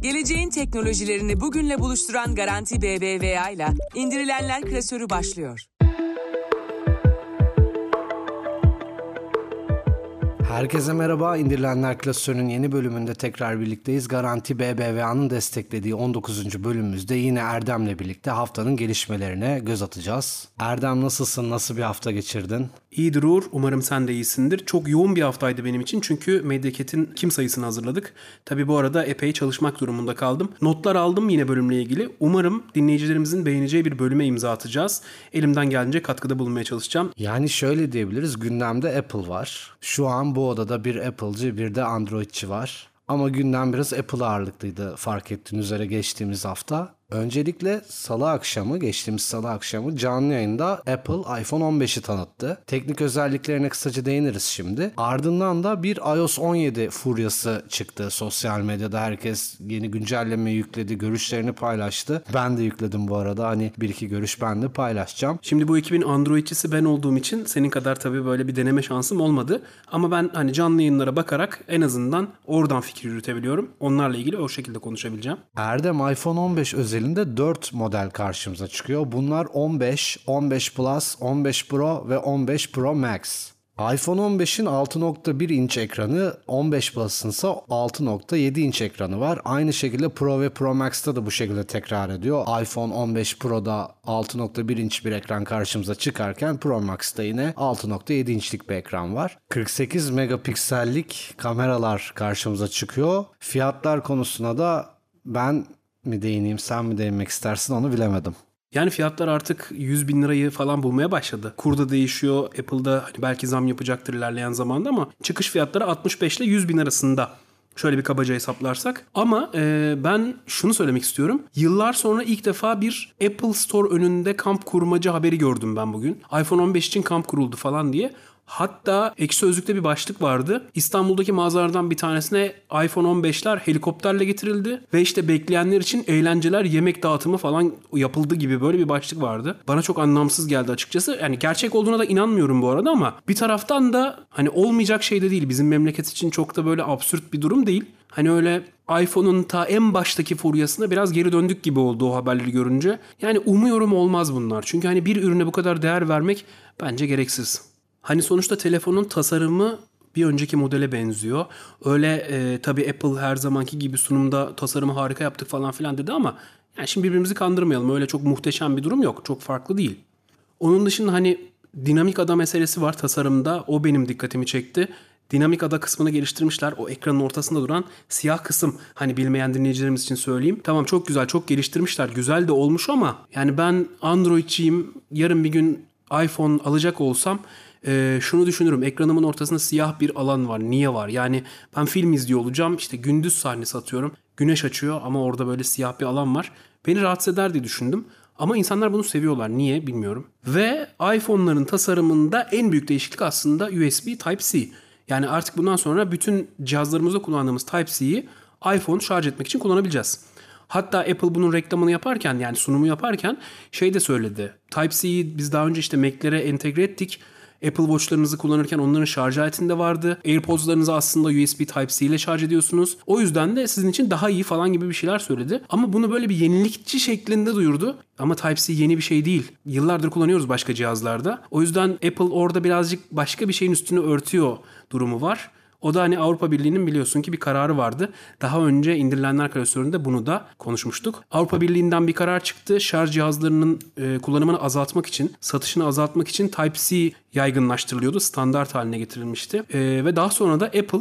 Geleceğin teknolojilerini bugünle buluşturan Garanti BBVA ile indirilenler klasörü başlıyor. Herkese merhaba. İndirilenler klasörünün yeni bölümünde tekrar birlikteyiz. Garanti BBVA'nın desteklediği 19. bölümümüzde yine Erdem'le birlikte haftanın gelişmelerine göz atacağız. Erdem nasılsın? Nasıl bir hafta geçirdin? İyidir Uğur. Umarım sen de iyisindir. Çok yoğun bir haftaydı benim için çünkü Medyaket'in kim sayısını hazırladık. Tabi bu arada epey çalışmak durumunda kaldım. Notlar aldım yine bölümle ilgili. Umarım dinleyicilerimizin beğeneceği bir bölüme imza atacağız. Elimden gelince katkıda bulunmaya çalışacağım. Yani şöyle diyebiliriz. Gündemde Apple var. Şu an bu odada bir Apple'cı bir de Android'ci var. Ama gündem biraz Apple ağırlıklıydı fark ettiğin üzere geçtiğimiz hafta. Öncelikle salı akşamı, geçtiğimiz salı akşamı canlı yayında Apple iPhone 15'i tanıttı. Teknik özelliklerine kısaca değiniriz şimdi. Ardından da bir iOS 17 furyası çıktı sosyal medyada. Herkes yeni güncelleme yükledi, görüşlerini paylaştı. Ben de yükledim bu arada. Hani bir iki görüş ben de paylaşacağım. Şimdi bu ekibin Androidçisi ben olduğum için senin kadar tabii böyle bir deneme şansım olmadı. Ama ben hani canlı yayınlara bakarak en azından oradan fikir yürütebiliyorum. Onlarla ilgili o şekilde konuşabileceğim. Erdem iPhone 15 özelinde 4 model karşımıza çıkıyor. Bunlar 15, 15 Plus, 15 Pro ve 15 Pro Max. iPhone 15'in 6.1 inç ekranı, 15 Plus'ın ise 6.7 inç ekranı var. Aynı şekilde Pro ve Pro Max'ta da bu şekilde tekrar ediyor. iPhone 15 Pro'da 6.1 inç bir ekran karşımıza çıkarken Pro Max'ta yine 6.7 inçlik bir ekran var. 48 megapiksellik kameralar karşımıza çıkıyor. Fiyatlar konusuna da ben mi değineyim sen mi değinmek istersin onu bilemedim. Yani fiyatlar artık 100 bin lirayı falan bulmaya başladı. Kurda değişiyor. Apple'da hani belki zam yapacaktır ilerleyen zamanda ama çıkış fiyatları 65 ile 100 bin arasında. Şöyle bir kabaca hesaplarsak. Ama e, ben şunu söylemek istiyorum. Yıllar sonra ilk defa bir Apple Store önünde kamp kurmacı haberi gördüm ben bugün. iPhone 15 için kamp kuruldu falan diye. Hatta ekşi sözlükte bir başlık vardı. İstanbul'daki mağazalardan bir tanesine iPhone 15'ler helikopterle getirildi ve işte bekleyenler için eğlenceler, yemek dağıtımı falan yapıldı gibi böyle bir başlık vardı. Bana çok anlamsız geldi açıkçası. Yani gerçek olduğuna da inanmıyorum bu arada ama bir taraftan da hani olmayacak şey de değil. Bizim memleket için çok da böyle absürt bir durum değil. Hani öyle iPhone'un ta en baştaki furyasına biraz geri döndük gibi oldu o haberleri görünce. Yani umuyorum olmaz bunlar. Çünkü hani bir ürüne bu kadar değer vermek bence gereksiz. Hani sonuçta telefonun tasarımı bir önceki modele benziyor. Öyle e, tabii Apple her zamanki gibi sunumda tasarımı harika yaptık falan filan dedi ama yani şimdi birbirimizi kandırmayalım. Öyle çok muhteşem bir durum yok. Çok farklı değil. Onun dışında hani dinamik ada meselesi var tasarımda. O benim dikkatimi çekti. Dinamik ada kısmını geliştirmişler. O ekranın ortasında duran siyah kısım. Hani bilmeyen dinleyicilerimiz için söyleyeyim. Tamam çok güzel, çok geliştirmişler. Güzel de olmuş ama yani ben Android'ciyim. Yarın bir gün iPhone alacak olsam e, şunu düşünürüm. Ekranımın ortasında siyah bir alan var. Niye var? Yani ben film izliyor olacağım. İşte gündüz sahnesi atıyorum. Güneş açıyor ama orada böyle siyah bir alan var. Beni rahatsız eder diye düşündüm. Ama insanlar bunu seviyorlar. Niye bilmiyorum. Ve iPhone'ların tasarımında en büyük değişiklik aslında USB Type-C. Yani artık bundan sonra bütün cihazlarımızda kullandığımız Type-C'yi iPhone şarj etmek için kullanabileceğiz. Hatta Apple bunun reklamını yaparken yani sunumu yaparken şey de söyledi. Type-C'yi biz daha önce işte Mac'lere entegre ettik. Apple Watch'larınızı kullanırken onların şarj aletinde vardı. AirPods'larınızı aslında USB Type-C ile şarj ediyorsunuz. O yüzden de sizin için daha iyi falan gibi bir şeyler söyledi. Ama bunu böyle bir yenilikçi şeklinde duyurdu. Ama Type-C yeni bir şey değil. Yıllardır kullanıyoruz başka cihazlarda. O yüzden Apple orada birazcık başka bir şeyin üstünü örtüyor durumu var. O da hani Avrupa Birliği'nin biliyorsun ki bir kararı vardı. Daha önce indirilenler klasöründe bunu da konuşmuştuk. Avrupa Birliği'nden bir karar çıktı. Şarj cihazlarının e, kullanımını azaltmak için, satışını azaltmak için Type-C yaygınlaştırılıyordu. Standart haline getirilmişti. E, ve daha sonra da Apple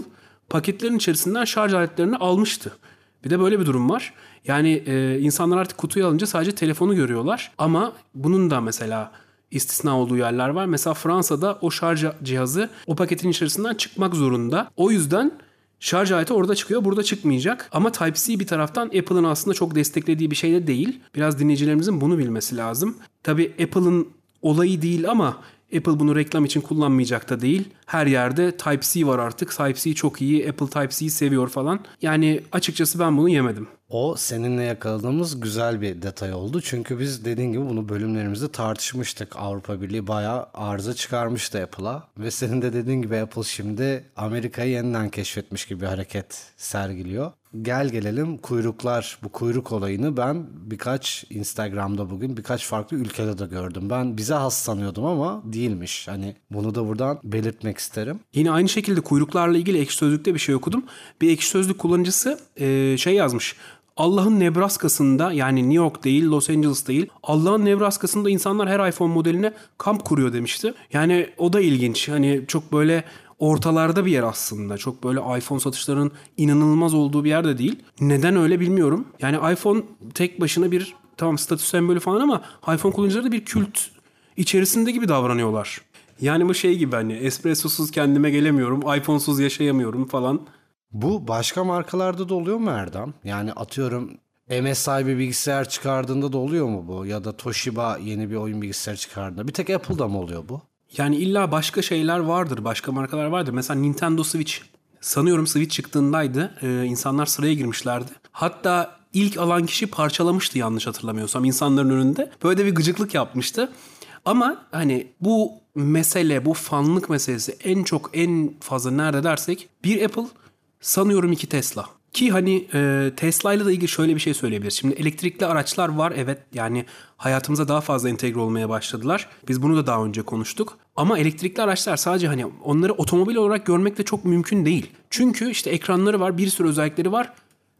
paketlerin içerisinden şarj aletlerini almıştı. Bir de böyle bir durum var. Yani e, insanlar artık kutuyu alınca sadece telefonu görüyorlar. Ama bunun da mesela istisna olduğu yerler var. Mesela Fransa'da o şarj cihazı o paketin içerisinden çıkmak zorunda. O yüzden şarj aleti orada çıkıyor, burada çıkmayacak. Ama Type-C bir taraftan Apple'ın aslında çok desteklediği bir şey de değil. Biraz dinleyicilerimizin bunu bilmesi lazım. Tabii Apple'ın olayı değil ama Apple bunu reklam için kullanmayacak da değil. Her yerde Type-C var artık. Type-C çok iyi. Apple Type-C'yi seviyor falan. Yani açıkçası ben bunu yemedim. O seninle yakaladığımız güzel bir detay oldu. Çünkü biz dediğin gibi bunu bölümlerimizde tartışmıştık. Avrupa Birliği bayağı arıza çıkarmıştı Apple'a. Ve senin de dediğin gibi Apple şimdi Amerika'yı yeniden keşfetmiş gibi bir hareket sergiliyor. gel gelelim kuyruklar bu kuyruk olayını ben birkaç Instagram'da bugün birkaç farklı ülkede de gördüm. Ben bize has sanıyordum ama değilmiş. Hani bunu da buradan belirtmek isterim. Yine aynı şekilde kuyruklarla ilgili ekşi sözlükte bir şey okudum. Bir ekşi sözlük kullanıcısı e, şey yazmış. Allah'ın Nebraska'sında yani New York değil Los Angeles değil Allah'ın Nebraska'sında insanlar her iPhone modeline kamp kuruyor demişti. Yani o da ilginç. Hani çok böyle ortalarda bir yer aslında. Çok böyle iPhone satışlarının inanılmaz olduğu bir yerde değil. Neden öyle bilmiyorum. Yani iPhone tek başına bir tamam statü sembolü falan ama iPhone kullanıcıları da bir kült içerisinde gibi davranıyorlar. Yani bu şey gibi hani espressosuz kendime gelemiyorum, iPhone'suz yaşayamıyorum falan. Bu başka markalarda da oluyor mu Erdem? Yani atıyorum MSI bir bilgisayar çıkardığında da oluyor mu bu? Ya da Toshiba yeni bir oyun bilgisayarı çıkardığında. Bir tek Apple'da mı oluyor bu? Yani illa başka şeyler vardır, başka markalar vardır. Mesela Nintendo Switch. Sanıyorum Switch çıktığındaydı. Ee, insanlar sıraya girmişlerdi. Hatta ilk alan kişi parçalamıştı yanlış hatırlamıyorsam insanların önünde. Böyle bir gıcıklık yapmıştı. Ama hani bu mesele, bu fanlık meselesi en çok en fazla nerede dersek bir Apple sanıyorum iki Tesla. Ki hani e, Tesla ile de ilgili şöyle bir şey söyleyebiliriz. Şimdi elektrikli araçlar var evet yani hayatımıza daha fazla entegre olmaya başladılar. Biz bunu da daha önce konuştuk. Ama elektrikli araçlar sadece hani onları otomobil olarak görmek de çok mümkün değil. Çünkü işte ekranları var, bir sürü özellikleri var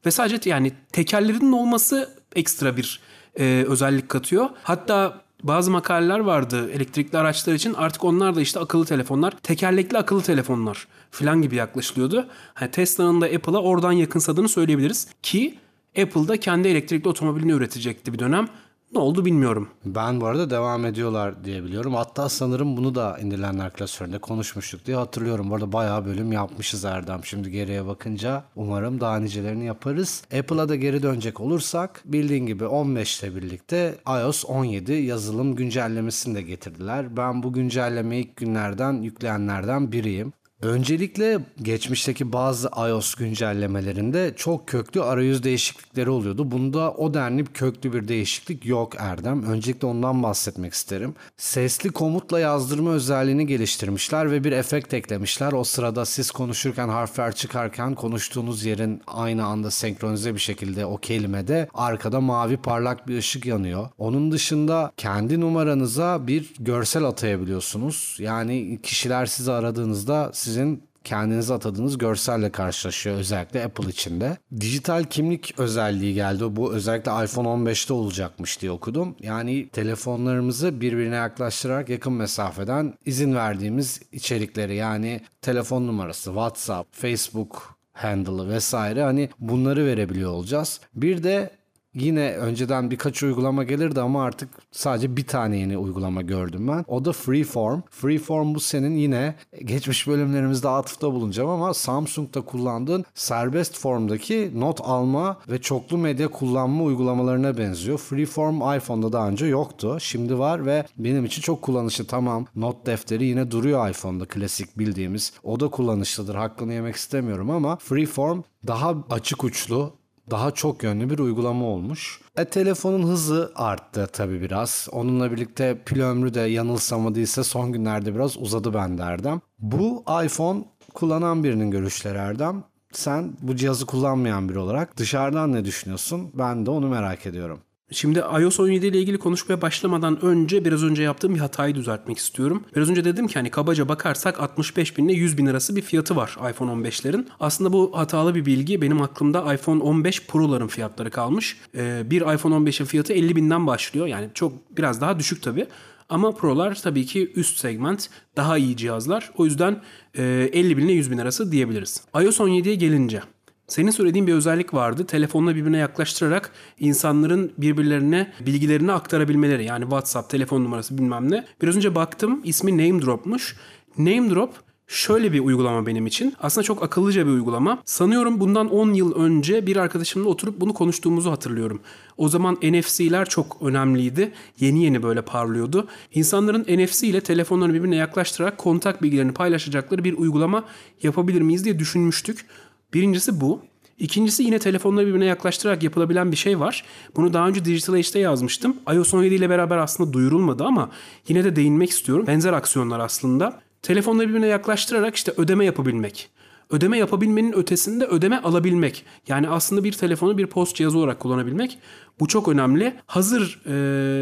ve sadece yani tekerlerinin olması ekstra bir e, özellik katıyor. Hatta bazı makaleler vardı elektrikli araçlar için artık onlar da işte akıllı telefonlar, tekerlekli akıllı telefonlar falan gibi yaklaşılıyordu. Hani Tesla'nın da Apple'a oradan yakınsadığını söyleyebiliriz ki Apple'da kendi elektrikli otomobilini üretecekti bir dönem. Ne oldu bilmiyorum. Ben bu arada devam ediyorlar diye biliyorum. Hatta sanırım bunu da indirilenler klasöründe konuşmuştuk diye hatırlıyorum. Bu arada bayağı bölüm yapmışız Erdem. Şimdi geriye bakınca umarım daha nicelerini yaparız. Apple'a da geri dönecek olursak bildiğin gibi 15 ile birlikte iOS 17 yazılım güncellemesini de getirdiler. Ben bu güncellemeyi ilk günlerden yükleyenlerden biriyim. Öncelikle geçmişteki bazı iOS güncellemelerinde çok köklü arayüz değişiklikleri oluyordu. Bunda o denli köklü bir değişiklik yok Erdem. Öncelikle ondan bahsetmek isterim. Sesli komutla yazdırma özelliğini geliştirmişler ve bir efekt eklemişler. O sırada siz konuşurken harfler çıkarken konuştuğunuz yerin aynı anda senkronize bir şekilde o kelimede arkada mavi parlak bir ışık yanıyor. Onun dışında kendi numaranıza bir görsel atayabiliyorsunuz. Yani kişiler sizi aradığınızda sizin kendinize atadığınız görselle karşılaşıyor özellikle Apple içinde. Dijital kimlik özelliği geldi. Bu özellikle iPhone 15'te olacakmış diye okudum. Yani telefonlarımızı birbirine yaklaştırarak yakın mesafeden izin verdiğimiz içerikleri yani telefon numarası, WhatsApp, Facebook handle'ı vesaire hani bunları verebiliyor olacağız. Bir de Yine önceden birkaç uygulama gelirdi ama artık sadece bir tane yeni uygulama gördüm ben. O da Freeform. Freeform bu senin yine geçmiş bölümlerimizde atıfta bulunacağım ama Samsung'da kullandığın serbest formdaki not alma ve çoklu medya kullanma uygulamalarına benziyor. Freeform iPhone'da daha önce yoktu. Şimdi var ve benim için çok kullanışlı. Tamam not defteri yine duruyor iPhone'da klasik bildiğimiz. O da kullanışlıdır. Hakkını yemek istemiyorum ama Freeform daha açık uçlu, daha çok yönlü bir uygulama olmuş. E, telefonun hızı arttı tabii biraz. Onunla birlikte pil ömrü de yanılsamadıysa son günlerde biraz uzadı ben derdim. Bu iPhone kullanan birinin görüşleri Erdem. Sen bu cihazı kullanmayan biri olarak dışarıdan ne düşünüyorsun? Ben de onu merak ediyorum. Şimdi iOS 17 ile ilgili konuşmaya başlamadan önce biraz önce yaptığım bir hatayı düzeltmek istiyorum. Biraz önce dedim ki hani kabaca bakarsak 65 bin ile 100 bin arası bir fiyatı var iPhone 15'lerin. Aslında bu hatalı bir bilgi. Benim aklımda iPhone 15 Pro'ların fiyatları kalmış. Ee, bir iPhone 15'in fiyatı 50 binden başlıyor. Yani çok biraz daha düşük tabii. Ama Pro'lar tabii ki üst segment daha iyi cihazlar. O yüzden 50 bin ile 100 bin arası diyebiliriz. iOS 17'ye gelince senin söylediğin bir özellik vardı. Telefonla birbirine yaklaştırarak insanların birbirlerine bilgilerini aktarabilmeleri. Yani WhatsApp, telefon numarası bilmem ne. Biraz önce baktım ismi Name Drop'muş. Name Drop şöyle bir uygulama benim için. Aslında çok akıllıca bir uygulama. Sanıyorum bundan 10 yıl önce bir arkadaşımla oturup bunu konuştuğumuzu hatırlıyorum. O zaman NFC'ler çok önemliydi. Yeni yeni böyle parlıyordu. İnsanların NFC ile telefonlarını birbirine yaklaştırarak kontak bilgilerini paylaşacakları bir uygulama yapabilir miyiz diye düşünmüştük. Birincisi bu. İkincisi yine telefonları birbirine yaklaştırarak yapılabilen bir şey var. Bunu daha önce Digital Age'de yazmıştım. iOS 17 ile beraber aslında duyurulmadı ama yine de değinmek istiyorum. Benzer aksiyonlar aslında. Telefonları birbirine yaklaştırarak işte ödeme yapabilmek. ödeme yapabilmenin ötesinde ödeme alabilmek. Yani aslında bir telefonu bir post cihazı olarak kullanabilmek. Bu çok önemli. Hazır e,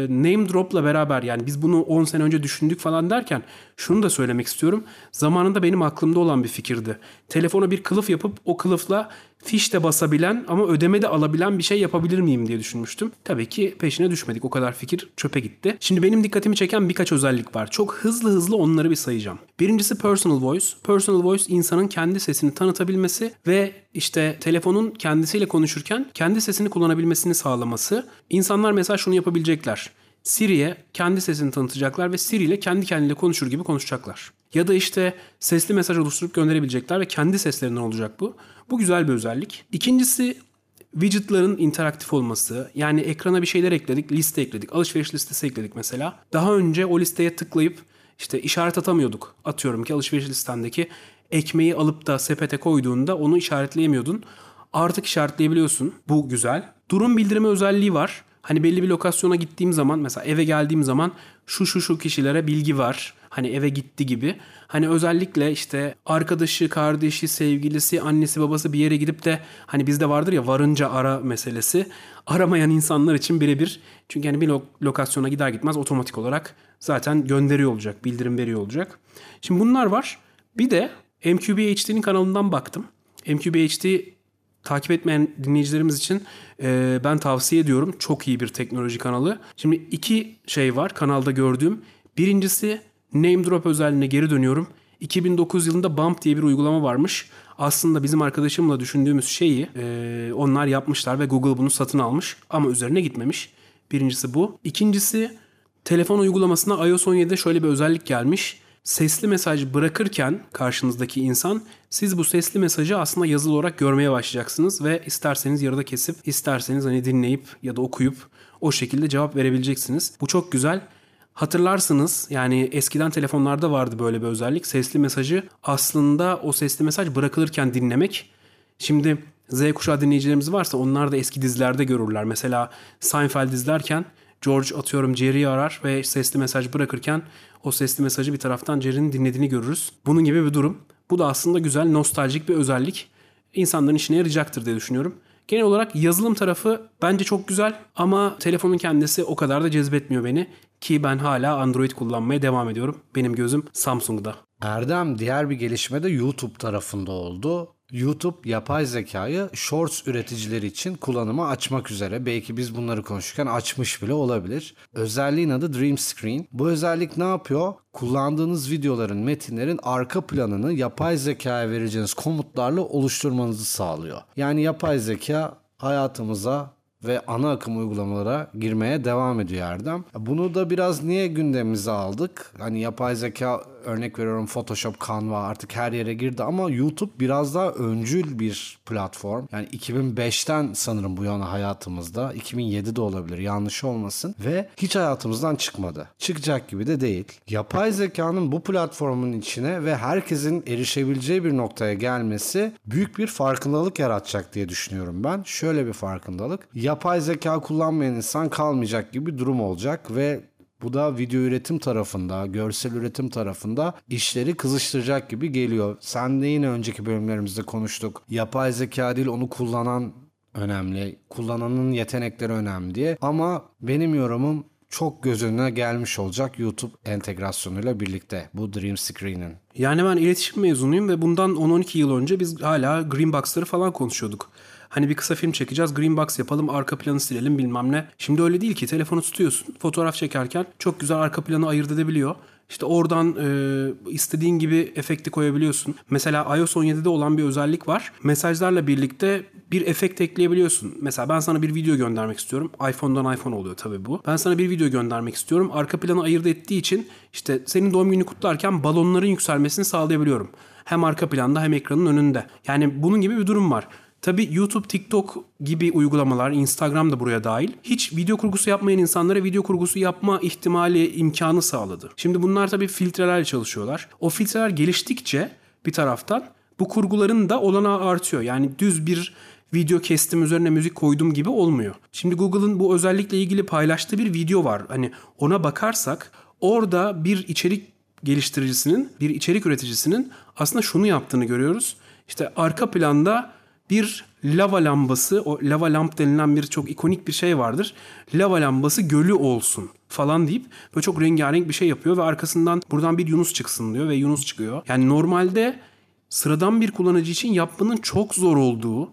name drop'la beraber yani biz bunu 10 sene önce düşündük falan derken şunu da söylemek istiyorum. Zamanında benim aklımda olan bir fikirdi. Telefona bir kılıf yapıp o kılıfla fiş de basabilen ama ödeme de alabilen bir şey yapabilir miyim diye düşünmüştüm. Tabii ki peşine düşmedik. O kadar fikir çöpe gitti. Şimdi benim dikkatimi çeken birkaç özellik var. Çok hızlı hızlı onları bir sayacağım. Birincisi personal voice. Personal voice insanın kendi sesini tanıtabilmesi ve işte telefonun kendisiyle konuşurken kendi sesini kullanabilmesini sağlaması. İnsanlar mesela şunu yapabilecekler. Siri'ye kendi sesini tanıtacaklar ve Siri ile kendi kendiyle konuşur gibi konuşacaklar. Ya da işte sesli mesaj oluşturup gönderebilecekler ve kendi seslerinden olacak bu. Bu güzel bir özellik. İkincisi widgetların interaktif olması. Yani ekrana bir şeyler ekledik, liste ekledik, alışveriş listesi ekledik mesela. Daha önce o listeye tıklayıp işte işaret atamıyorduk. Atıyorum ki alışveriş listendeki ekmeği alıp da sepete koyduğunda onu işaretleyemiyordun. Artık işaretleyebiliyorsun. Bu güzel. Durum bildirimi özelliği var. Hani belli bir lokasyona gittiğim zaman mesela eve geldiğim zaman şu şu şu kişilere bilgi var. Hani eve gitti gibi. Hani özellikle işte arkadaşı, kardeşi, sevgilisi, annesi, babası bir yere gidip de hani bizde vardır ya varınca ara meselesi. Aramayan insanlar için birebir. Çünkü hani bir lo- lokasyona gider gitmez otomatik olarak zaten gönderiyor olacak, bildirim veriyor olacak. Şimdi bunlar var. Bir de MQBHD'nin kanalından baktım. MQBHD takip etmeyen dinleyicilerimiz için e, ben tavsiye ediyorum. Çok iyi bir teknoloji kanalı. Şimdi iki şey var kanalda gördüğüm. Birincisi name drop özelliğine geri dönüyorum. 2009 yılında Bump diye bir uygulama varmış. Aslında bizim arkadaşımla düşündüğümüz şeyi e, onlar yapmışlar ve Google bunu satın almış ama üzerine gitmemiş. Birincisi bu. İkincisi telefon uygulamasına iOS 17'de şöyle bir özellik gelmiş. Sesli mesaj bırakırken karşınızdaki insan siz bu sesli mesajı aslında yazılı olarak görmeye başlayacaksınız ve isterseniz yarıda kesip isterseniz hani dinleyip ya da okuyup o şekilde cevap verebileceksiniz. Bu çok güzel. Hatırlarsınız yani eskiden telefonlarda vardı böyle bir özellik. Sesli mesajı aslında o sesli mesaj bırakılırken dinlemek. Şimdi Z kuşağı dinleyicilerimiz varsa onlar da eski dizilerde görürler. Mesela Seinfeld izlerken George atıyorum Jerry'i arar ve sesli mesaj bırakırken o sesli mesajı bir taraftan Jerry'nin dinlediğini görürüz. Bunun gibi bir durum. Bu da aslında güzel, nostaljik bir özellik. İnsanların işine yarayacaktır diye düşünüyorum. Genel olarak yazılım tarafı bence çok güzel ama telefonun kendisi o kadar da cezbetmiyor beni. Ki ben hala Android kullanmaya devam ediyorum. Benim gözüm Samsung'da. Erdem diğer bir gelişme de YouTube tarafında oldu. YouTube yapay zekayı Shorts üreticileri için kullanıma açmak üzere. Belki biz bunları konuşurken açmış bile olabilir. Özelliğin adı Dream Screen. Bu özellik ne yapıyor? Kullandığınız videoların, metinlerin arka planını yapay zekaya vereceğiniz komutlarla oluşturmanızı sağlıyor. Yani yapay zeka hayatımıza ve ana akım uygulamalara girmeye devam ediyor Erdem. Bunu da biraz niye gündemimize aldık? Hani yapay zeka örnek veriyorum Photoshop, Canva artık her yere girdi ama YouTube biraz daha öncül bir platform. Yani 2005'ten sanırım bu yana hayatımızda. 2007'de olabilir yanlış olmasın. Ve hiç hayatımızdan çıkmadı. Çıkacak gibi de değil. Yapay zekanın bu platformun içine ve herkesin erişebileceği bir noktaya gelmesi büyük bir farkındalık yaratacak diye düşünüyorum ben. Şöyle bir farkındalık. Yapay zeka kullanmayan insan kalmayacak gibi bir durum olacak ve bu da video üretim tarafında, görsel üretim tarafında işleri kızıştıracak gibi geliyor. Sen de yine önceki bölümlerimizde konuştuk. Yapay zeka değil onu kullanan önemli. Kullananın yetenekleri önemli diye. Ama benim yorumum çok göz önüne gelmiş olacak YouTube entegrasyonuyla birlikte bu Dream Screen'in. Yani ben iletişim mezunuyum ve bundan 10-12 yıl önce biz hala Greenbox'ları falan konuşuyorduk. Hani bir kısa film çekeceğiz, Greenbox yapalım, arka planı silelim bilmem ne. Şimdi öyle değil ki telefonu tutuyorsun, fotoğraf çekerken çok güzel arka planı ayırt edebiliyor. İşte oradan e, istediğin gibi efekti koyabiliyorsun. Mesela iOS 17'de olan bir özellik var. Mesajlarla birlikte bir efekt ekleyebiliyorsun. Mesela ben sana bir video göndermek istiyorum. iPhone'dan iPhone oluyor tabii bu. Ben sana bir video göndermek istiyorum. Arka planı ayırt ettiği için işte senin doğum gününü kutlarken balonların yükselmesini sağlayabiliyorum. Hem arka planda hem ekranın önünde. Yani bunun gibi bir durum var. Tabi YouTube, TikTok gibi uygulamalar, Instagram da buraya dahil. Hiç video kurgusu yapmayan insanlara video kurgusu yapma ihtimali, imkanı sağladı. Şimdi bunlar tabi filtrelerle çalışıyorlar. O filtreler geliştikçe bir taraftan bu kurguların da olanağı artıyor. Yani düz bir video kestim üzerine müzik koydum gibi olmuyor. Şimdi Google'ın bu özellikle ilgili paylaştığı bir video var. Hani ona bakarsak orada bir içerik geliştiricisinin, bir içerik üreticisinin aslında şunu yaptığını görüyoruz. İşte arka planda bir lava lambası, o lava lamp denilen bir çok ikonik bir şey vardır. Lava lambası gölü olsun falan deyip böyle çok rengarenk bir şey yapıyor ve arkasından buradan bir Yunus çıksın diyor ve Yunus çıkıyor. Yani normalde sıradan bir kullanıcı için yapmanın çok zor olduğu,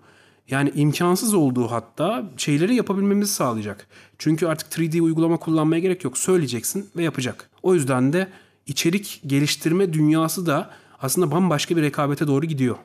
yani imkansız olduğu hatta şeyleri yapabilmemizi sağlayacak. Çünkü artık 3D uygulama kullanmaya gerek yok. Söyleyeceksin ve yapacak. O yüzden de içerik geliştirme dünyası da aslında bambaşka bir rekabete doğru gidiyor.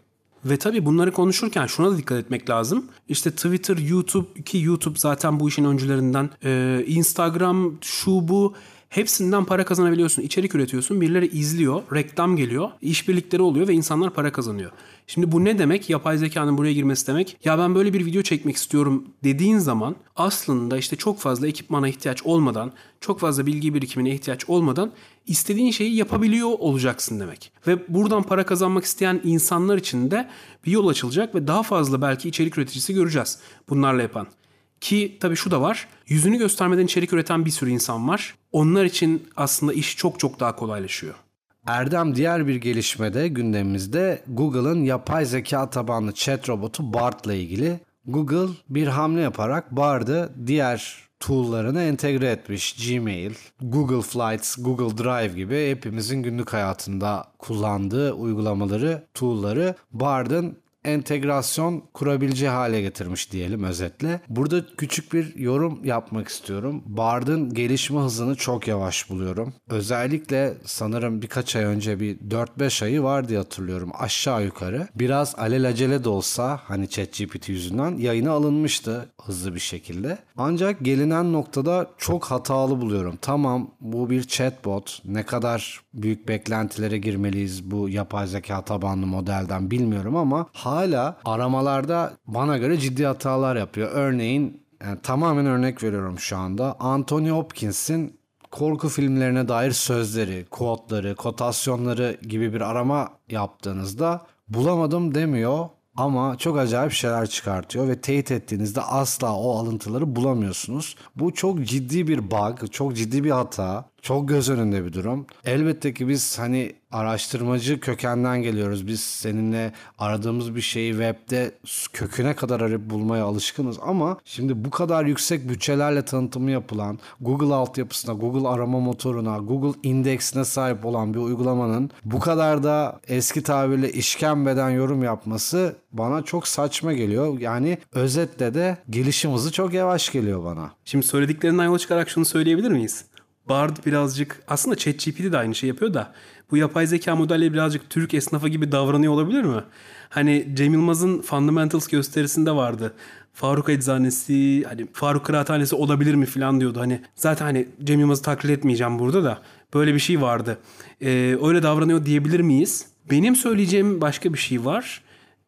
Ve tabii bunları konuşurken şuna da dikkat etmek lazım. İşte Twitter, YouTube ki YouTube zaten bu işin öncülerinden. Ee, Instagram, şu bu hepsinden para kazanabiliyorsun. İçerik üretiyorsun, birileri izliyor, reklam geliyor, işbirlikleri oluyor ve insanlar para kazanıyor. Şimdi bu ne demek? Yapay zekanın buraya girmesi demek. Ya ben böyle bir video çekmek istiyorum dediğin zaman aslında işte çok fazla ekipmana ihtiyaç olmadan, çok fazla bilgi birikimine ihtiyaç olmadan istediğin şeyi yapabiliyor olacaksın demek. Ve buradan para kazanmak isteyen insanlar için de bir yol açılacak ve daha fazla belki içerik üreticisi göreceğiz bunlarla yapan. Ki tabii şu da var. Yüzünü göstermeden içerik üreten bir sürü insan var. Onlar için aslında iş çok çok daha kolaylaşıyor. Erdem diğer bir gelişmede gündemimizde Google'ın yapay zeka tabanlı chat robotu Bard ile ilgili. Google bir hamle yaparak Bard'ı diğer tool'larına entegre etmiş. Gmail, Google Flights, Google Drive gibi hepimizin günlük hayatında kullandığı uygulamaları, tool'ları Bard'ın entegrasyon kurabileceği hale getirmiş diyelim özetle. Burada küçük bir yorum yapmak istiyorum. Bard'ın gelişme hızını çok yavaş buluyorum. Özellikle sanırım birkaç ay önce bir 4-5 ayı var diye hatırlıyorum aşağı yukarı. Biraz alelacele de olsa hani ChatGPT yüzünden yayına alınmıştı hızlı bir şekilde. Ancak gelinen noktada çok hatalı buluyorum. Tamam bu bir chatbot. Ne kadar büyük beklentilere girmeliyiz bu yapay zeka tabanlı modelden bilmiyorum ama hala aramalarda bana göre ciddi hatalar yapıyor. Örneğin yani tamamen örnek veriyorum şu anda. Anthony Hopkins'in korku filmlerine dair sözleri, kodları, kotasyonları gibi bir arama yaptığınızda bulamadım demiyor ama çok acayip şeyler çıkartıyor ve teyit ettiğinizde asla o alıntıları bulamıyorsunuz. Bu çok ciddi bir bug, çok ciddi bir hata. Çok göz önünde bir durum. Elbette ki biz hani araştırmacı kökenden geliyoruz. Biz seninle aradığımız bir şeyi webde köküne kadar arayıp bulmaya alışkınız ama şimdi bu kadar yüksek bütçelerle tanıtımı yapılan Google altyapısına, Google arama motoruna, Google indeksine sahip olan bir uygulamanın bu kadar da eski tabirle işkembeden yorum yapması bana çok saçma geliyor. Yani özetle de gelişim hızı çok yavaş geliyor bana. Şimdi söylediklerinden yola çıkarak şunu söyleyebilir miyiz? Bard birazcık aslında ChatGPT de aynı şey yapıyor da bu yapay zeka modelleri birazcık Türk esnafı gibi davranıyor olabilir mi? Hani Cem Yılmaz'ın Fundamentals gösterisinde vardı. Faruk Eczanesi, hani Faruk Kıraathanesi olabilir mi falan diyordu. Hani zaten hani Cem Yılmaz'ı taklit etmeyeceğim burada da. Böyle bir şey vardı. Ee, öyle davranıyor diyebilir miyiz? Benim söyleyeceğim başka bir şey var.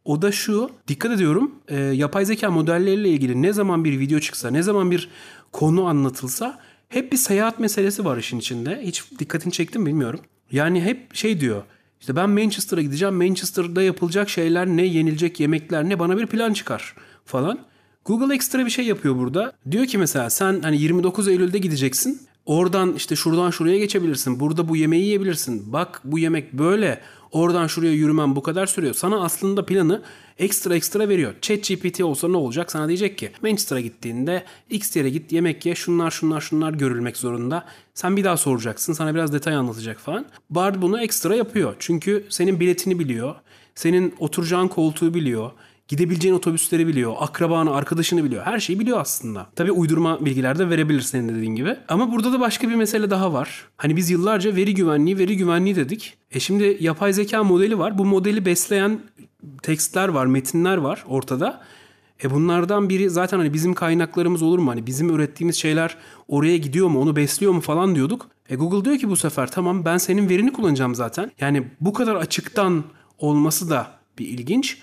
O da şu, dikkat ediyorum e, yapay zeka modelleriyle ilgili ne zaman bir video çıksa, ne zaman bir konu anlatılsa hep bir seyahat meselesi var işin içinde. Hiç dikkatini çektim bilmiyorum. Yani hep şey diyor. İşte ben Manchester'a gideceğim. Manchester'da yapılacak şeyler ne, yenilecek yemekler ne bana bir plan çıkar falan. Google ekstra bir şey yapıyor burada. Diyor ki mesela sen hani 29 Eylül'de gideceksin. Oradan işte şuradan şuraya geçebilirsin. Burada bu yemeği yiyebilirsin. Bak bu yemek böyle. Oradan şuraya yürümen bu kadar sürüyor. Sana aslında planı ekstra ekstra veriyor. ChatGPT olsa ne olacak? Sana diyecek ki Manchester'a gittiğinde X yere git yemek ye şunlar şunlar şunlar görülmek zorunda. Sen bir daha soracaksın. Sana biraz detay anlatacak falan. Bard bunu ekstra yapıyor. Çünkü senin biletini biliyor. Senin oturacağın koltuğu biliyor. Gidebileceğin otobüsleri biliyor. Akrabanı, arkadaşını biliyor. Her şeyi biliyor aslında. Tabii uydurma bilgiler de verebilir senin de dediğin gibi. Ama burada da başka bir mesele daha var. Hani biz yıllarca veri güvenliği, veri güvenliği dedik. E şimdi yapay zeka modeli var. Bu modeli besleyen tekstler var, metinler var ortada. E bunlardan biri zaten hani bizim kaynaklarımız olur mu? Hani bizim ürettiğimiz şeyler oraya gidiyor mu? Onu besliyor mu falan diyorduk. E Google diyor ki bu sefer tamam ben senin verini kullanacağım zaten. Yani bu kadar açıktan olması da bir ilginç.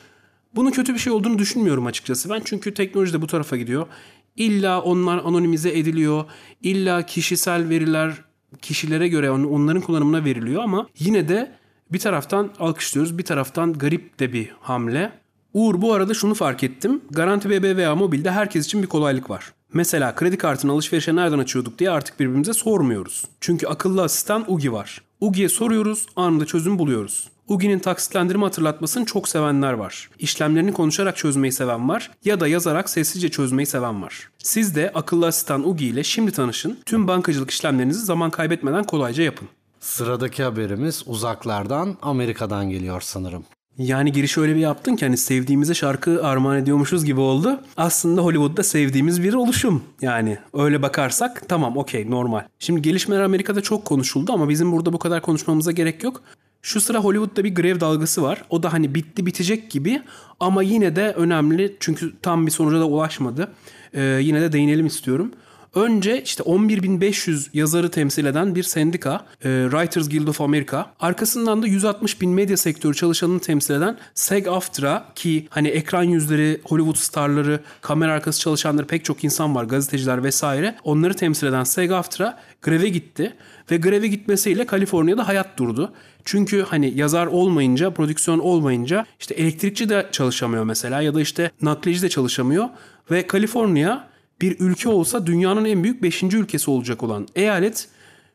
Bunun kötü bir şey olduğunu düşünmüyorum açıkçası ben. Çünkü teknoloji de bu tarafa gidiyor. İlla onlar anonimize ediliyor. İlla kişisel veriler kişilere göre onların kullanımına veriliyor ama yine de bir taraftan alkışlıyoruz bir taraftan garip de bir hamle. Uğur bu arada şunu fark ettim. Garanti BBVA Mobil'de herkes için bir kolaylık var. Mesela kredi kartını alışverişe nereden açıyorduk diye artık birbirimize sormuyoruz. Çünkü akıllı asistan Ugi var. Ugi'ye soruyoruz, anında çözüm buluyoruz. Ugi'nin taksitlendirme hatırlatmasını çok sevenler var. İşlemlerini konuşarak çözmeyi seven var ya da yazarak sessizce çözmeyi seven var. Siz de akıllı asistan Ugi ile şimdi tanışın. Tüm bankacılık işlemlerinizi zaman kaybetmeden kolayca yapın. Sıradaki haberimiz uzaklardan Amerika'dan geliyor sanırım. Yani girişi öyle bir yaptın ki hani sevdiğimize şarkı armağan ediyormuşuz gibi oldu. Aslında Hollywood'da sevdiğimiz bir oluşum. Yani öyle bakarsak tamam okey normal. Şimdi gelişmeler Amerika'da çok konuşuldu ama bizim burada bu kadar konuşmamıza gerek yok. Şu sıra Hollywood'da bir grev dalgası var. O da hani bitti bitecek gibi ama yine de önemli çünkü tam bir sonuca da ulaşmadı. Ee, yine de değinelim istiyorum. Önce işte 11.500 yazarı temsil eden bir sendika, e, Writers Guild of America. Arkasından da 160 bin medya sektörü çalışanını temsil eden SAG-AFTRA ki hani ekran yüzleri, Hollywood starları, kamera arkası çalışanları pek çok insan var, gazeteciler vesaire. Onları temsil eden SAG-AFTRA greve gitti ve greve gitmesiyle Kaliforniya'da hayat durdu. Çünkü hani yazar olmayınca, prodüksiyon olmayınca işte elektrikçi de çalışamıyor mesela ya da işte nakliyeci de çalışamıyor ve Kaliforniya bir ülke olsa dünyanın en büyük 5. ülkesi olacak olan eyalet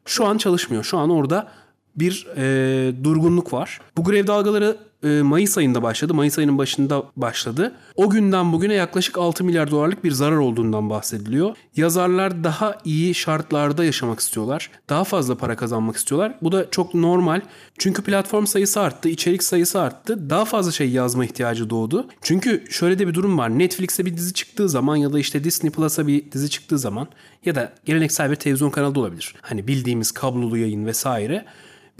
şu an çalışmıyor. Şu an orada bir e, durgunluk var. Bu grev dalgaları Mayıs ayında başladı. Mayıs ayının başında başladı. O günden bugüne yaklaşık 6 milyar dolarlık bir zarar olduğundan bahsediliyor. Yazarlar daha iyi şartlarda yaşamak istiyorlar. Daha fazla para kazanmak istiyorlar. Bu da çok normal. Çünkü platform sayısı arttı, içerik sayısı arttı. Daha fazla şey yazma ihtiyacı doğdu. Çünkü şöyle de bir durum var. Netflix'e bir dizi çıktığı zaman ya da işte Disney Plus'a bir dizi çıktığı zaman ya da geleneksel bir televizyon kanalı da olabilir. Hani bildiğimiz kablolu yayın vesaire.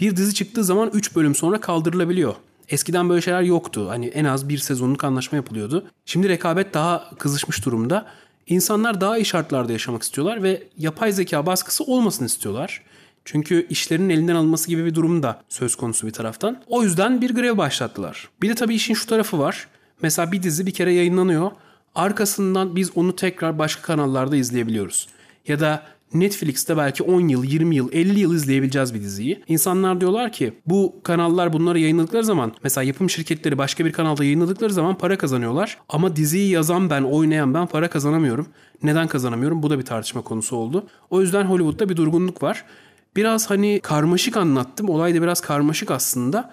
Bir dizi çıktığı zaman 3 bölüm sonra kaldırılabiliyor. Eskiden böyle şeyler yoktu. Hani en az bir sezonluk anlaşma yapılıyordu. Şimdi rekabet daha kızışmış durumda. İnsanlar daha iyi şartlarda yaşamak istiyorlar ve yapay zeka baskısı olmasın istiyorlar. Çünkü işlerin elinden alınması gibi bir durum da söz konusu bir taraftan. O yüzden bir grev başlattılar. Bir de tabii işin şu tarafı var. Mesela bir dizi bir kere yayınlanıyor. Arkasından biz onu tekrar başka kanallarda izleyebiliyoruz. Ya da Netflix'te belki 10 yıl, 20 yıl, 50 yıl izleyebileceğiz bir diziyi. İnsanlar diyorlar ki bu kanallar bunları yayınladıkları zaman mesela yapım şirketleri başka bir kanalda yayınladıkları zaman para kazanıyorlar. Ama diziyi yazan ben, oynayan ben para kazanamıyorum. Neden kazanamıyorum? Bu da bir tartışma konusu oldu. O yüzden Hollywood'da bir durgunluk var. Biraz hani karmaşık anlattım. Olay da biraz karmaşık aslında.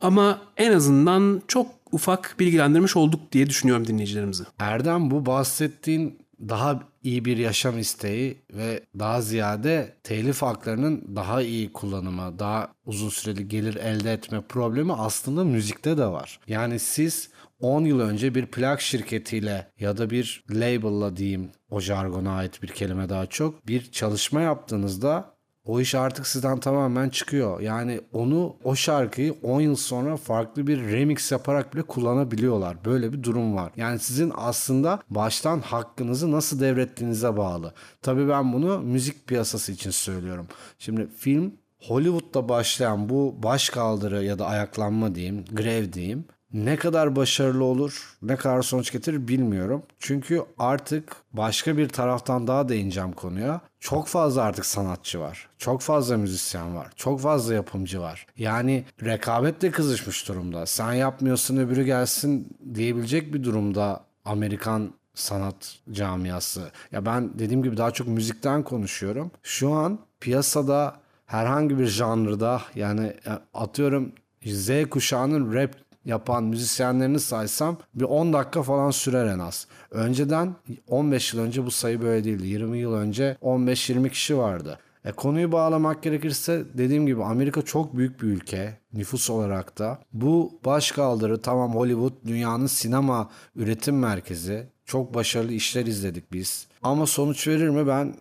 Ama en azından çok ufak bilgilendirmiş olduk diye düşünüyorum dinleyicilerimizi. Erdem bu bahsettiğin daha iyi bir yaşam isteği ve daha ziyade telif haklarının daha iyi kullanımı, daha uzun süreli gelir elde etme problemi aslında müzikte de var. Yani siz 10 yıl önce bir plak şirketiyle ya da bir label'la diyeyim o jargona ait bir kelime daha çok bir çalışma yaptığınızda o iş artık sizden tamamen çıkıyor. Yani onu o şarkıyı 10 yıl sonra farklı bir remix yaparak bile kullanabiliyorlar. Böyle bir durum var. Yani sizin aslında baştan hakkınızı nasıl devrettiğinize bağlı. Tabii ben bunu müzik piyasası için söylüyorum. Şimdi film Hollywood'da başlayan bu baş kaldırı ya da ayaklanma diyeyim, grev diyeyim ne kadar başarılı olur, ne kadar sonuç getirir bilmiyorum. Çünkü artık başka bir taraftan daha değineceğim konuya. Çok fazla artık sanatçı var. Çok fazla müzisyen var. Çok fazla yapımcı var. Yani rekabet de kızışmış durumda. Sen yapmıyorsun öbürü gelsin diyebilecek bir durumda Amerikan sanat camiası. Ya ben dediğim gibi daha çok müzikten konuşuyorum. Şu an piyasada herhangi bir janrda yani atıyorum Z kuşağının rap yapan müzisyenlerini saysam bir 10 dakika falan sürer en az. Önceden 15 yıl önce bu sayı böyle değildi. 20 yıl önce 15-20 kişi vardı. E konuyu bağlamak gerekirse dediğim gibi Amerika çok büyük bir ülke nüfus olarak da. Bu baş kaldırı tamam Hollywood dünyanın sinema üretim merkezi. Çok başarılı işler izledik biz. Ama sonuç verir mi ben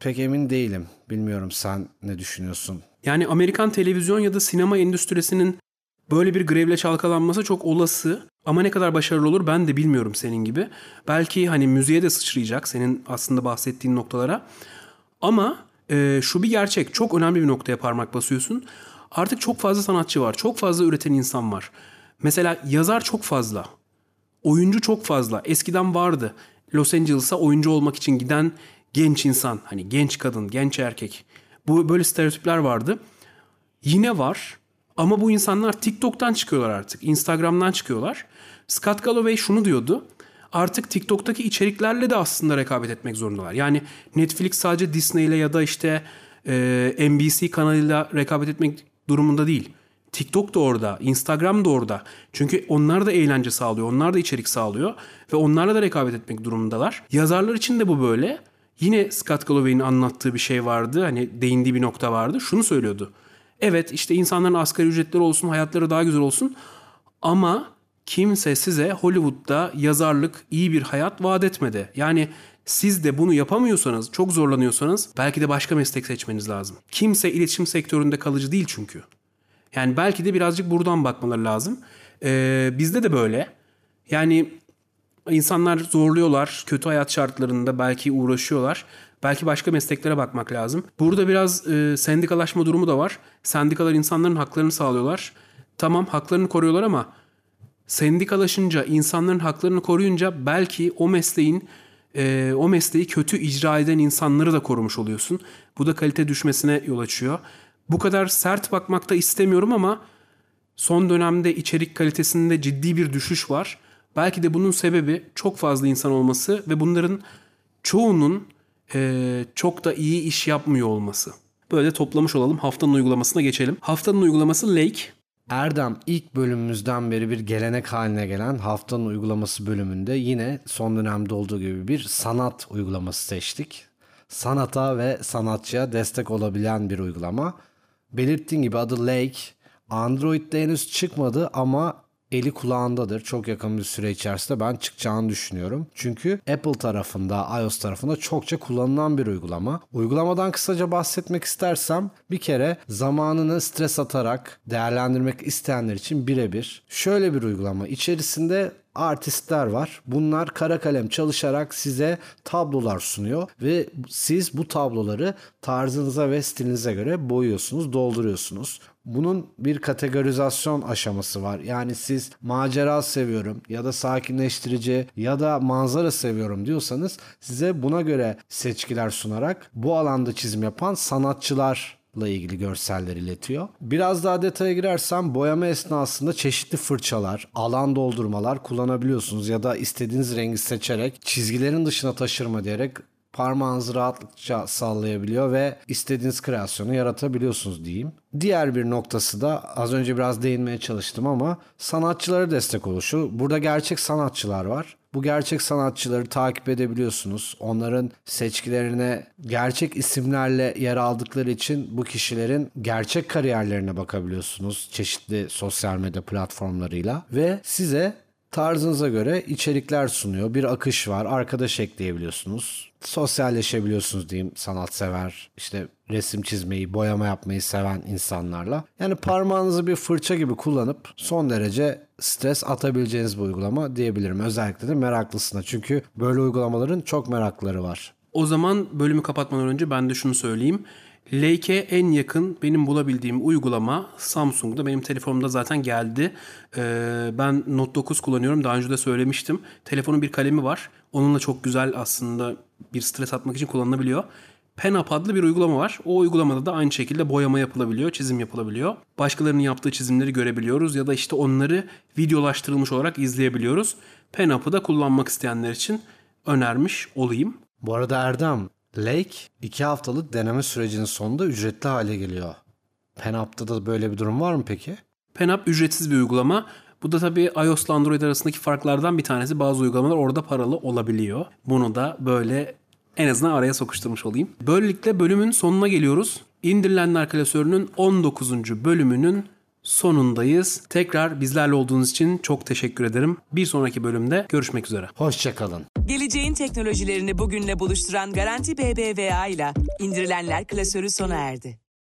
pek emin değilim. Bilmiyorum sen ne düşünüyorsun? Yani Amerikan televizyon ya da sinema endüstrisinin böyle bir grevle çalkalanması çok olası. Ama ne kadar başarılı olur ben de bilmiyorum senin gibi. Belki hani müziğe de sıçrayacak senin aslında bahsettiğin noktalara. Ama e, şu bir gerçek. Çok önemli bir noktaya parmak basıyorsun. Artık çok fazla sanatçı var. Çok fazla üreten insan var. Mesela yazar çok fazla. Oyuncu çok fazla. Eskiden vardı. Los Angeles'a oyuncu olmak için giden genç insan. Hani genç kadın, genç erkek. Bu böyle stereotipler vardı. Yine var. Ama bu insanlar TikTok'tan çıkıyorlar artık. Instagram'dan çıkıyorlar. Scott Galloway şunu diyordu. Artık TikTok'taki içeriklerle de aslında rekabet etmek zorundalar. Yani Netflix sadece Disney ile ya da işte e, NBC kanalıyla rekabet etmek durumunda değil. TikTok da orada, Instagram da orada. Çünkü onlar da eğlence sağlıyor, onlar da içerik sağlıyor ve onlarla da rekabet etmek durumundalar. Yazarlar için de bu böyle. Yine Scott Galloway'in anlattığı bir şey vardı. Hani değindiği bir nokta vardı. Şunu söylüyordu. Evet işte insanların asgari ücretleri olsun, hayatları daha güzel olsun ama kimse size Hollywood'da yazarlık iyi bir hayat vaat etmedi. Yani siz de bunu yapamıyorsanız, çok zorlanıyorsanız belki de başka meslek seçmeniz lazım. Kimse iletişim sektöründe kalıcı değil çünkü. Yani belki de birazcık buradan bakmaları lazım. Ee, bizde de böyle. Yani insanlar zorluyorlar. Kötü hayat şartlarında belki uğraşıyorlar. Belki başka mesleklere bakmak lazım. Burada biraz e, sendikalaşma durumu da var. Sendikalar insanların haklarını sağlıyorlar. Tamam haklarını koruyorlar ama sendikalaşınca, insanların haklarını koruyunca belki o mesleğin e, o mesleği kötü icra eden insanları da korumuş oluyorsun. Bu da kalite düşmesine yol açıyor. Bu kadar sert bakmakta istemiyorum ama son dönemde içerik kalitesinde ciddi bir düşüş var. Belki de bunun sebebi çok fazla insan olması ve bunların çoğunun e, çok da iyi iş yapmıyor olması. Böyle toplamış olalım. Haftanın uygulamasına geçelim. Haftanın uygulaması Lake. Erdem ilk bölümümüzden beri bir gelenek haline gelen haftanın uygulaması bölümünde yine son dönemde olduğu gibi bir sanat uygulaması seçtik. Sanata ve sanatçıya destek olabilen bir uygulama. Belirttiğim gibi adı Lake. Android'de henüz çıkmadı ama eli kulağındadır. Çok yakın bir süre içerisinde ben çıkacağını düşünüyorum. Çünkü Apple tarafında, iOS tarafında çokça kullanılan bir uygulama. Uygulamadan kısaca bahsetmek istersem bir kere zamanını stres atarak değerlendirmek isteyenler için birebir. Şöyle bir uygulama. İçerisinde artistler var. Bunlar kara kalem çalışarak size tablolar sunuyor ve siz bu tabloları tarzınıza ve stilinize göre boyuyorsunuz, dolduruyorsunuz. Bunun bir kategorizasyon aşaması var. Yani siz macera seviyorum ya da sakinleştirici ya da manzara seviyorum diyorsanız size buna göre seçkiler sunarak bu alanda çizim yapan sanatçılar ile ilgili görseller iletiyor. Biraz daha detaya girersem boyama esnasında çeşitli fırçalar, alan doldurmalar kullanabiliyorsunuz ya da istediğiniz rengi seçerek çizgilerin dışına taşırma diyerek parmağınızı rahatlıkça sallayabiliyor ve istediğiniz kreasyonu yaratabiliyorsunuz diyeyim. Diğer bir noktası da az önce biraz değinmeye çalıştım ama sanatçılara destek oluşu. Burada gerçek sanatçılar var. Bu gerçek sanatçıları takip edebiliyorsunuz. Onların seçkilerine gerçek isimlerle yer aldıkları için bu kişilerin gerçek kariyerlerine bakabiliyorsunuz çeşitli sosyal medya platformlarıyla ve size tarzınıza göre içerikler sunuyor. Bir akış var. Arkadaş ekleyebiliyorsunuz. Sosyalleşebiliyorsunuz diyeyim sanatsever, işte resim çizmeyi, boyama yapmayı seven insanlarla. Yani parmağınızı bir fırça gibi kullanıp son derece stres atabileceğiniz bir uygulama diyebilirim. Özellikle de meraklısına. Çünkü böyle uygulamaların çok merakları var. O zaman bölümü kapatmadan önce ben de şunu söyleyeyim. Lake'e en yakın benim bulabildiğim uygulama Samsung'da. Benim telefonumda zaten geldi. Ee, ben Note 9 kullanıyorum. Daha önce de söylemiştim. Telefonun bir kalemi var. Onunla çok güzel aslında bir stres atmak için kullanılabiliyor. PenUp adlı bir uygulama var. O uygulamada da aynı şekilde boyama yapılabiliyor, çizim yapılabiliyor. Başkalarının yaptığı çizimleri görebiliyoruz ya da işte onları videolaştırılmış olarak izleyebiliyoruz. PenUp'ı da kullanmak isteyenler için önermiş olayım. Bu arada Erdem, Lake 2 haftalık deneme sürecinin sonunda ücretli hale geliyor. PenUp'ta da böyle bir durum var mı peki? PenUp ücretsiz bir uygulama. Bu da tabii iOS ile Android arasındaki farklardan bir tanesi. Bazı uygulamalar orada paralı olabiliyor. Bunu da böyle en azından araya sokuşturmuş olayım. Böylelikle bölümün sonuna geliyoruz. İndirilenler klasörünün 19. bölümünün sonundayız. Tekrar bizlerle olduğunuz için çok teşekkür ederim. Bir sonraki bölümde görüşmek üzere. Hoşçakalın. Geleceğin teknolojilerini bugünle buluşturan Garanti BBVA ile indirilenler klasörü sona erdi.